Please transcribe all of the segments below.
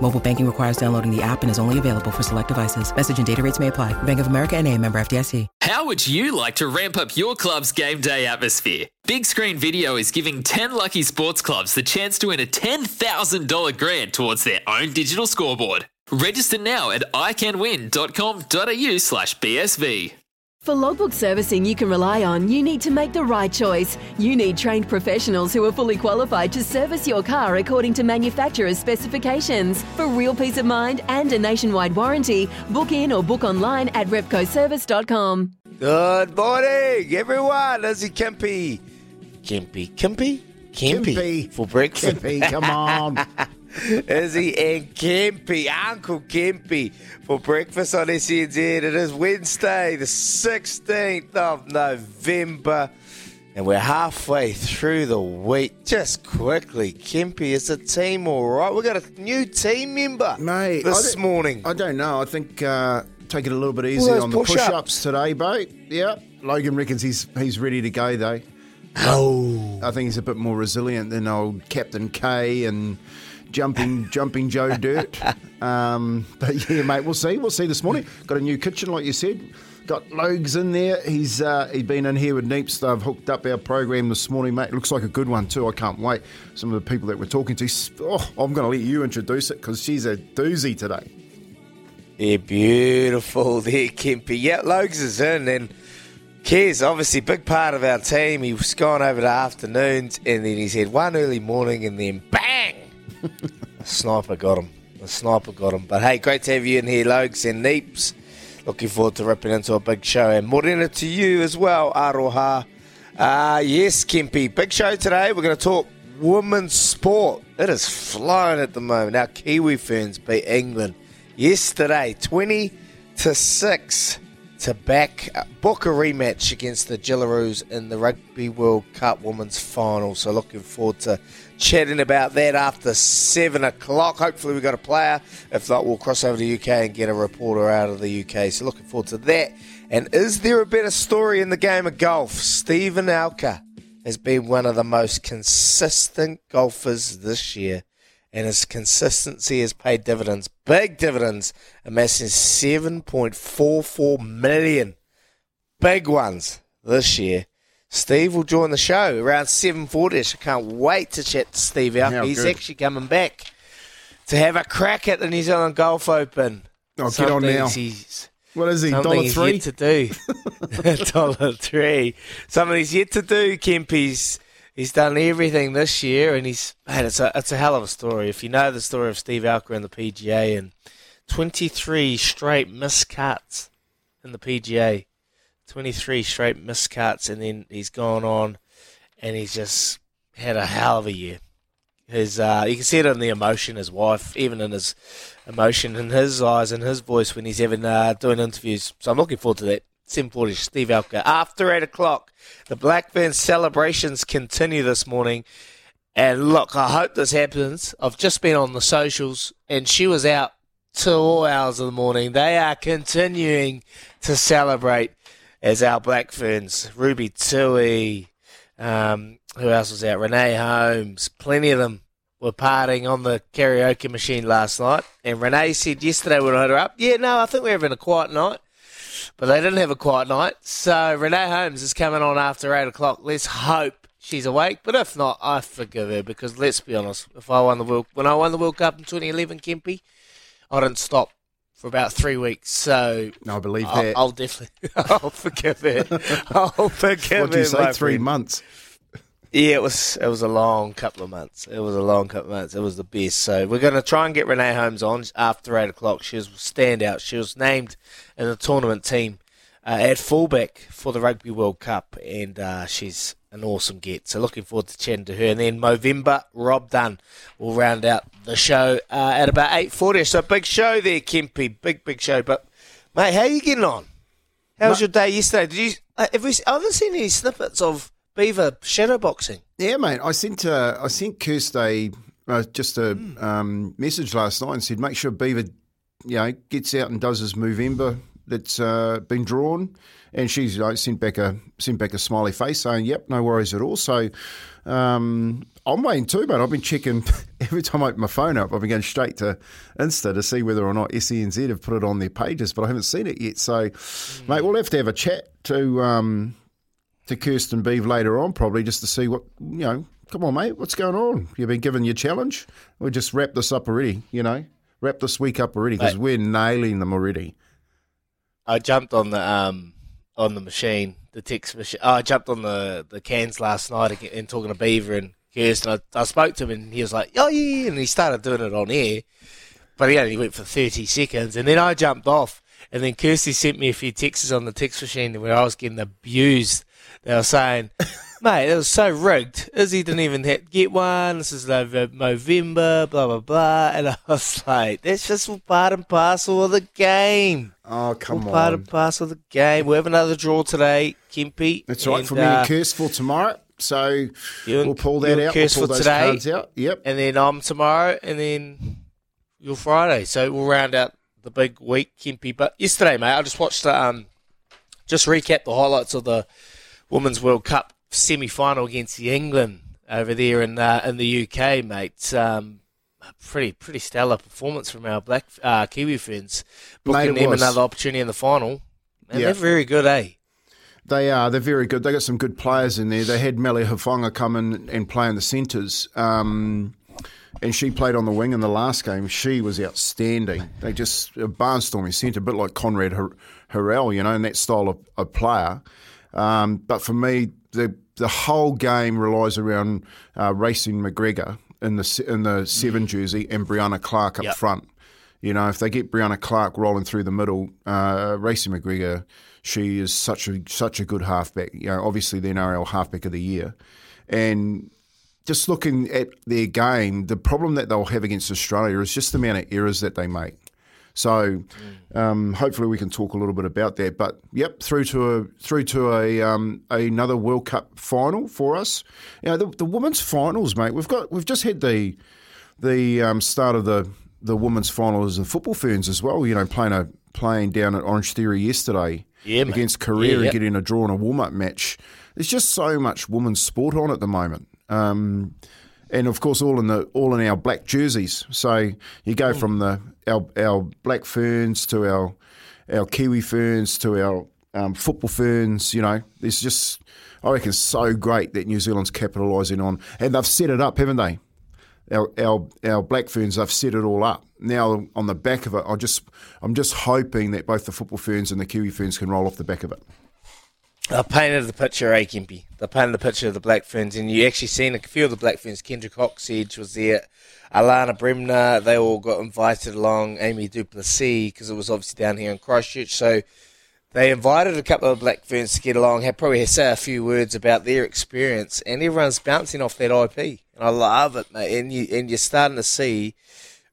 Mobile banking requires downloading the app and is only available for select devices. Message and data rates may apply. Bank of America and a member FDIC. How would you like to ramp up your club's game day atmosphere? Big Screen Video is giving 10 lucky sports clubs the chance to win a $10,000 grant towards their own digital scoreboard. Register now at iCanWin.com.au slash BSV. For logbook servicing you can rely on, you need to make the right choice. You need trained professionals who are fully qualified to service your car according to manufacturer's specifications. For real peace of mind and a nationwide warranty, book in or book online at repcoservice.com. Good morning, everyone. Izzy Kimpy. Kimpy. Kimpy? Kimpy. Kimpy. For breakfast. Kimpy, come on. Izzy and Kempy, Uncle Kempy, for breakfast on SNZ. It is Wednesday, the 16th of November, and we're halfway through the week. Just quickly, Kempy, is the team all right? We've got a new team member Mate, this I morning. I don't know. I think uh, take it a little bit easy on the push-ups. push-ups today, mate. Yeah, Logan reckons he's he's ready to go though. oh, I think he's a bit more resilient than old Captain K and jumping jumping Joe Dirt. Um, but yeah, mate, we'll see. We'll see this morning. Got a new kitchen, like you said. Got Logs in there. He's uh, he's been in here with Neeps. They've hooked up our program this morning, mate. Looks like a good one too. I can't wait. Some of the people that we're talking to. Oh, I'm going to let you introduce it because she's a doozy today. Yeah, beautiful there, Kempy. Yeah, Logs is in, and Kez, obviously, big part of our team. He was gone over the afternoons, and then he's had one early morning, and then bang! Sniper got him. The sniper got him. But hey, great to have you in here, Logs and Neeps. Looking forward to ripping into a big show. And morena to you as well, Aroha. Uh, yes, Kempy, big show today. We're going to talk women's sport. It is flying at the moment. Our Kiwi Ferns beat England yesterday, 20 to 6 to back book a rematch against the Jillaroos in the Rugby World Cup Women's Final. So looking forward to chatting about that after 7 o'clock. Hopefully we've got a player. If not, we'll cross over to UK and get a reporter out of the UK. So looking forward to that. And is there a better story in the game of golf? Steven Alker has been one of the most consistent golfers this year and his consistency has paid dividends, big dividends, amassing 7.44 million. Big ones this year. Steve will join the show around 7.40ish. I can't wait to chat to Steve out. How He's good. actually coming back to have a crack at the New Zealand Golf Open. Oh, get on now. What is he? Something Dollar he's three? yet to do. Dollar three. Something he's yet to do, Kempy's. He's done everything this year, and he's man. It's a it's a hell of a story. If you know the story of Steve Alker and the PGA, and twenty three straight miscuts in the PGA, twenty three straight miscuts, and then he's gone on, and he's just had a hell of a year. His uh, you can see it in the emotion, his wife, even in his emotion in his eyes and his voice when he's having uh, doing interviews. So I'm looking forward to that. Simple Steve Alker. After eight o'clock, the Black Ferns celebrations continue this morning. And look, I hope this happens. I've just been on the socials, and she was out till all hours of the morning. They are continuing to celebrate as our Black Ferns. Ruby Tui, um, who else was out? Renee Holmes, plenty of them were partying on the karaoke machine last night. And Renee said yesterday when I hit her up, yeah, no, I think we're having a quiet night. But they didn't have a quiet night. So Renee Holmes is coming on after 8 o'clock. Let's hope she's awake. But if not, I forgive her because let's be honest, if I won the World, when I won the World Cup in 2011, Kempy, I didn't stop for about three weeks. So I believe I'll, that. I'll definitely, I'll forgive it. I'll forgive it. what do you it, say? Three friend. months. Yeah, it was it was a long couple of months. It was a long couple of months. It was the best. So we're going to try and get Renee Holmes on after eight o'clock. She was standout. She was named in the tournament team uh, at fullback for the Rugby World Cup, and uh, she's an awesome get. So looking forward to chatting to her. And then Movember, Rob Dunn will round out the show uh, at about eight forty. So big show there, Kempy. Big big show. But mate, how are you getting on? How was your day yesterday? Did you? Uh, have we, I haven't seen any snippets of Beaver shadowboxing. Yeah, mate. I sent uh, I sent Kirsty uh, just a um, message last night and said make sure Beaver, you know, gets out and does his Movember that's uh, been drawn, and she's like sent back a sent back a smiley face saying, "Yep, no worries at all." So. Um, I'm waiting too, mate. I've been checking every time I open my phone up. I've been going straight to Insta to see whether or not SENZ have put it on their pages, but I haven't seen it yet. So, mate, we'll have to have a chat to um, to Kirsten Beeve later on, probably just to see what you know. Come on, mate, what's going on? You've been given your challenge. We just wrap this up already. You know, wrap this week up already because we're nailing them already. I jumped on the um on the machine, the text machine. Oh, I jumped on the the cans last night and talking to Beaver and Kirsten. I, I spoke to him and he was like, "Oh yeah," yeah," and he started doing it on air, but he only went for thirty seconds, and then I jumped off. And then Kirsty sent me a few texts on the text machine where I was getting abused. They were saying, mate, it was so rigged. Izzy didn't even hit, get one. This is Nov- November, blah, blah, blah. And I was like, that's just all part and parcel of the game. Oh, come all part on. and parcel of the game. We have another draw today, Kempy. That's right and, for me uh, and Kirst for tomorrow. So and- we'll pull that out. We'll pull for those today. cards out. Yep. And then I'm tomorrow, and then you're Friday. So we'll round out the big week, Kempy. But yesterday, mate, I just watched um, just recap the highlights of the Women's World Cup semi final against the England over there in uh, in the UK, mate. Um, pretty pretty stellar performance from our black uh, Kiwi Ferns, Mate, booking it them was. another opportunity in the final. And Yeah. they're very good, eh? They are. They're very good. They got some good players in there. They had Mele Hufanga come in and play in the centres. Um, and she played on the wing in the last game. She was outstanding. They just a barnstorming centre, a bit like Konrad Har- Hurrell, you know, in that style of, of player. Um, but for me, the the whole game relies around uh, Raecene McGregor in the in the seven jersey and Brianna Clark up Yep. front. You know, if they get Brianna Clark rolling through the middle, uh, Raecene McGregor, she is such a such a good halfback. You know, obviously the NRL halfback of the year, and just looking at their game, the problem that they'll have against Australia is just the amount of errors that they make. So, um, hopefully, we can talk a little bit about that. But yep, through to a through to a um, another World Cup final for us. You know, the, the women's finals, mate. We've got we've just had the the um, start of the the women's finals and football ferns as well. You know, playing a playing down at Orange Theory yesterday Yeah, mate. against Korea Yeah, and getting a draw in a warm up match. There's just so much women's sport on at the moment. Um, and of course, all in the all in our black jerseys. So you go from the our our black ferns to our our kiwi ferns to our um, football ferns. You know, there's just I reckon so great that New Zealand's capitalising on, and they've set it up, haven't they? Our our our black ferns, they've set it all up. Now on the back of it, I just I'm just hoping that both the football ferns and the kiwi ferns can roll off the back of it. I painted the picture, eh, Kimpy? They painted the picture of the Black Ferns, and you actually seen a few of the Black Ferns. Kendra Cocksedge was there, Alana Bremner, they all got invited along, Amy Duplessis, because it was obviously down here in Christchurch. So they invited a couple of Black Ferns to get along, had probably say a few words about their experience, and everyone's bouncing off that IP. And I love it, mate. And, you, and you're starting to see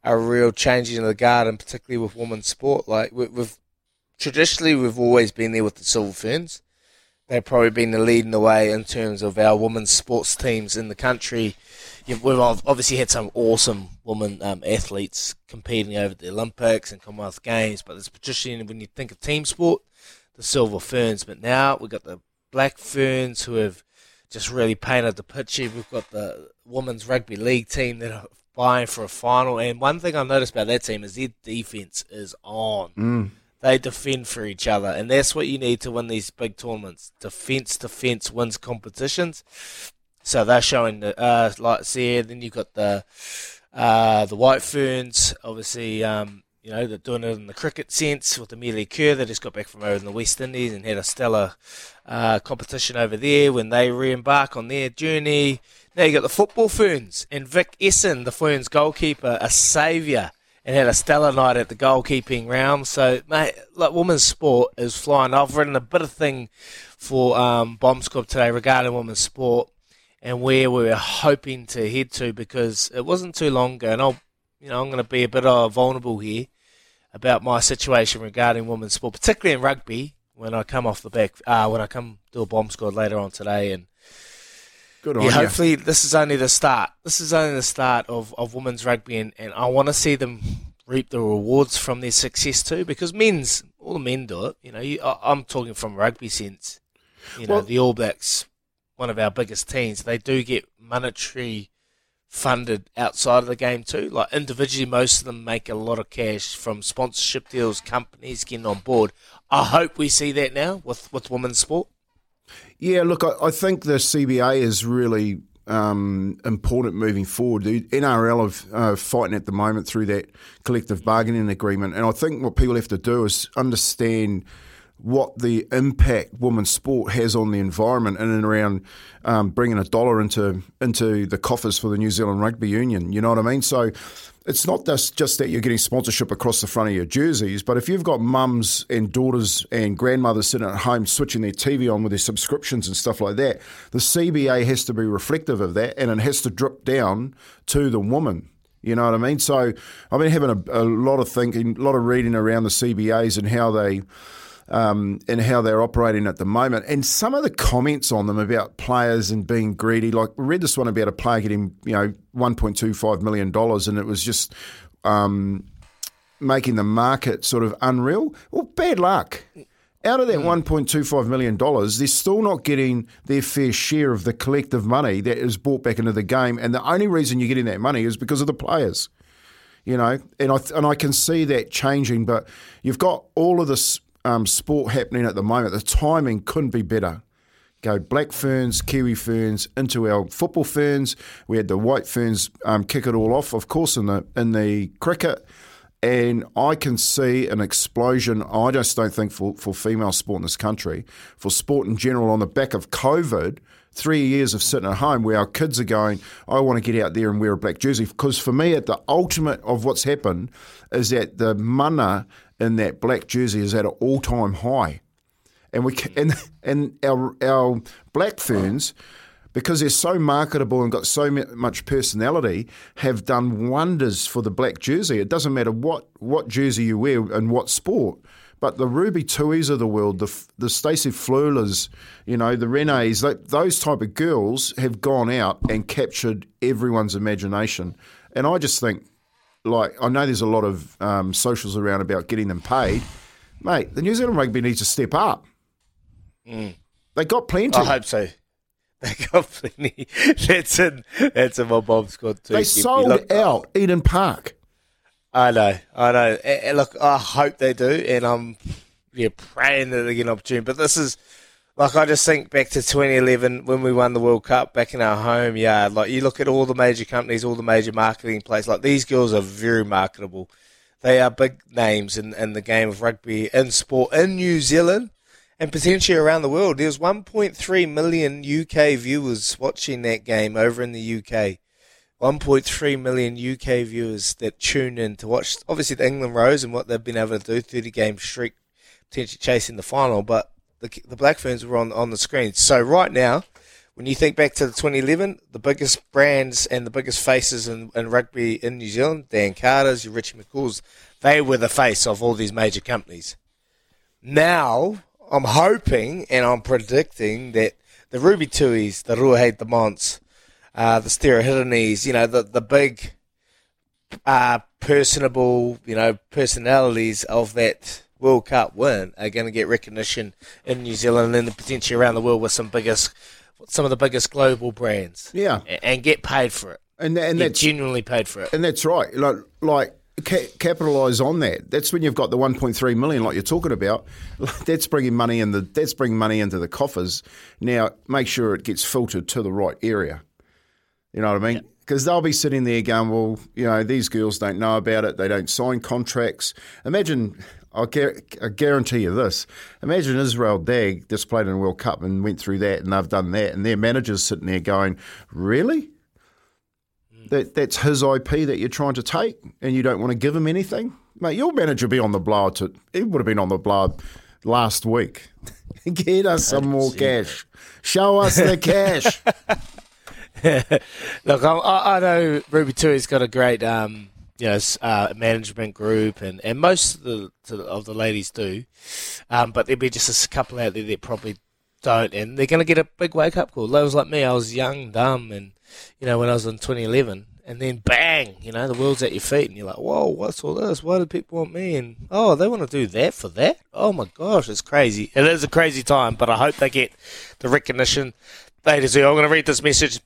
a real changing of the guard, and particularly with women's sport. Like, we- we've traditionally, we've always been there with the Silver Ferns they've probably been the leading the way in terms of our women's sports teams in the country. You- We've obviously had some awesome women um, athletes competing over the Olympics and Commonwealth Games, but it's traditionally when you think of team sport, the Silver Ferns. But now we've got the Black Ferns who have just really painted the picture. We've got the women's rugby league team that are vying for a final. And one thing I noticed about that team is their defense is on they defend for each other, and that's what you need to win these big tournaments. Defense, defense wins competitions. So they're showing the uh, lights there. Then you've got the uh, the White Ferns, obviously um, you know, they're doing it in the cricket sense with Amelia Kerr They just got back from over in the West Indies and had a stellar uh, competition over there when they re-embark on their journey. Now you got the football ferns and Vic Esson, the ferns goalkeeper, a saviour and had a stellar night at the goalkeeping round. So, mate, like women's sport is flying. I've written a bit of thing for um, Bomb Squad today regarding women's sport and where we were hoping to head to because it wasn't too long ago, and I'll, you know, I'm going to be a bit uh, vulnerable here about my situation regarding women's sport, particularly in rugby. When I come off the back, uh, when I come do a bomb squad later on today, and Good on yeah, you. hopefully this is only the start. This is only the start of, of women's rugby, and, and I want to see them reap the rewards from their success too. Because men's, all the men do it. You know, you, I, I'm talking from rugby sense. You know, Well- the All Blacks, one of our biggest teams, they do get monetary funded outside of the game too. Like individually, most of them make a lot of cash from sponsorship deals, companies getting on board. I hope we see that now with with women's sport. Yeah, look, I, I think the CBA is really um, important moving forward. The NRL are uh, fighting at the moment through that collective bargaining agreement, and I think what people have to do is understand what the impact women's sport has on the environment in and around um, bringing a dollar into into the coffers for the New Zealand Rugby Union. You know what I mean? So it's not just, just that you're getting sponsorship across the front of your jerseys, but if you've got mums and daughters and grandmothers sitting at home switching their TV on with their subscriptions and stuff like that, the CBA has to be reflective of that and it has to drip down to the woman. You know what I mean? So I've been having a, a lot of thinking, a lot of reading around the CBAs and how they um, and how they're operating at the moment. And some of the comments on them about players and being greedy, like we read this one about a player getting, you know, $1.25 million, and it was just um, making the market sort of unreal. Well, bad luck. Out of that $1.25 million, they're still not getting their fair share of the collective money that is brought back into the game. And the only reason you're getting that money is because of the players you know, and I and I can see that changing. But you've got all of this um, sport happening at the moment. The timing couldn't be better. Go black ferns, kiwi ferns into our football ferns. We had the white ferns um, kick it all off, of course, in the in the cricket. And I can see an explosion. I just don't think for, for female sport in this country, for sport in general, on the back of COVID, three years of sitting at home where our kids are going, I want to get out there and wear a black jersey. Because for me, at the ultimate of what's happened is that the mana in that black jersey is at an all time high. And we and and our our black ferns, because they're so marketable and got so much personality, have done wonders for the black jersey. It doesn't matter what what jersey you wear and what sport. But the Ruby Tuis of the world, the the Stacey Fluhlers, you know, the Renees, tho- those type of girls have gone out and captured everyone's imagination. And I just think, like, I know there's a lot of um, socials around about getting them paid. Mate, the New Zealand rugby needs to step up. They got plenty. I hope so. They got plenty. That's in that's in my bomb squad too. they sold Look, out Eden Park. I know, I know. Eh, look, I hope they do, and I'm yeah praying that they get an opportunity. But this is like I just think back to 2011 when we won the World Cup back in our home yard. Like you look at all the major companies, all the major marketing places. Like these girls are very marketable. They are big names in, in the game of rugby in sport in New Zealand and potentially around the world. There's 1.3 million UK viewers watching that game over in the UK. 1.3 million UK viewers that tune in to watch, obviously, the England Rose and what they've been able to do, 30 game streak, potentially chasing the final. But the, the Black Ferns were on, on the screen. So, right now, when you think back to the 2011, the biggest brands and the biggest faces in, in rugby in New Zealand, Dan Carter's, your Richie McCaw's, they were the face of all these major companies. Now, I'm hoping and I'm predicting that the Ruby Tuis, the Ruahei Demants, uh, the Sarah Hirinis, you know, the, the big, uh, personable, you know, personalities of that World Cup win are going to get recognition in New Zealand and potentially around the world with some biggest, some of the biggest global brands. Yeah. And get paid for it. And, and Get that's genuinely paid for it. And that's right. Like, like ca- capitalise on that. That's when you've got the 1.3 million, like you're talking about. That's bringing money in the. That's bringing money into the coffers. Now, make sure it gets filtered to the right area. You know what I mean? because they'll be sitting there going, well, you know, these girls don't know about it. They don't sign contracts. Imagine, I'll gar- I guarantee you this. Imagine Israel Dagg just played in a World Cup and went through that and they've done that and their manager's sitting there going, really? That, that's his IP that you're trying to take and you don't want to give him anything? Mate, your manager be on the blower to, he would have been on the blower last week. Get us some more cash. Show us the cash. Look, I, I know Ruby Tui's got a great, um, you know, uh, management group, and, and most of the of the ladies do, um, but there'll be just a couple out there that probably don't, and they're going to get a big wake up call. Those like me, I was young, dumb, and you know, when I was in 2011, and then bang, you know, the world's at your feet, and you're like, whoa, what's all this? Why do people want me? And oh, they want to do that for that? Oh my gosh, it's crazy. It is a crazy time, but I hope they get the recognition they deserve. I'm going to read this message.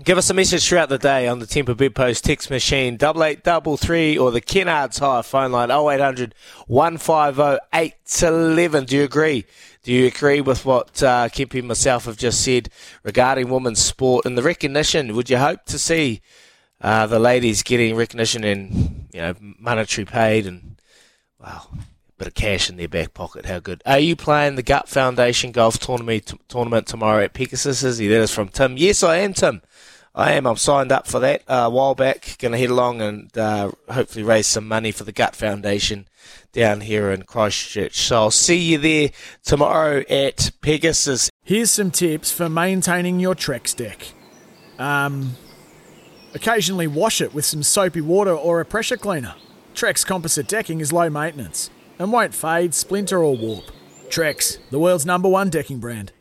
Give us a message throughout the day on the Temper Bedpost text machine, double eight double three, or the Kennards Hire phone line, 0800 150 811. Do you agree? Do you agree with what uh, Kempy and myself have just said regarding women's sport and the recognition? Would you hope to see uh, the ladies getting recognition and you know monetary paid and a bit of cash in their back pocket? How good? Are you playing the Gut Foundation golf tournament t- tournament tomorrow at Pegasus? Is he? That is from Tim. Yes, I am, Tim. I am. I'm signed up for that uh, a while back. Going to head along and uh, hopefully raise some money for the Gut Foundation down here in Christchurch. So I'll see you there tomorrow at Pegasus. Here's some tips for maintaining your Trex deck. Um, occasionally wash it with some soapy water or a pressure cleaner. Trex composite decking is low maintenance and won't fade, splinter, or warp. Trex, the world's number one decking brand.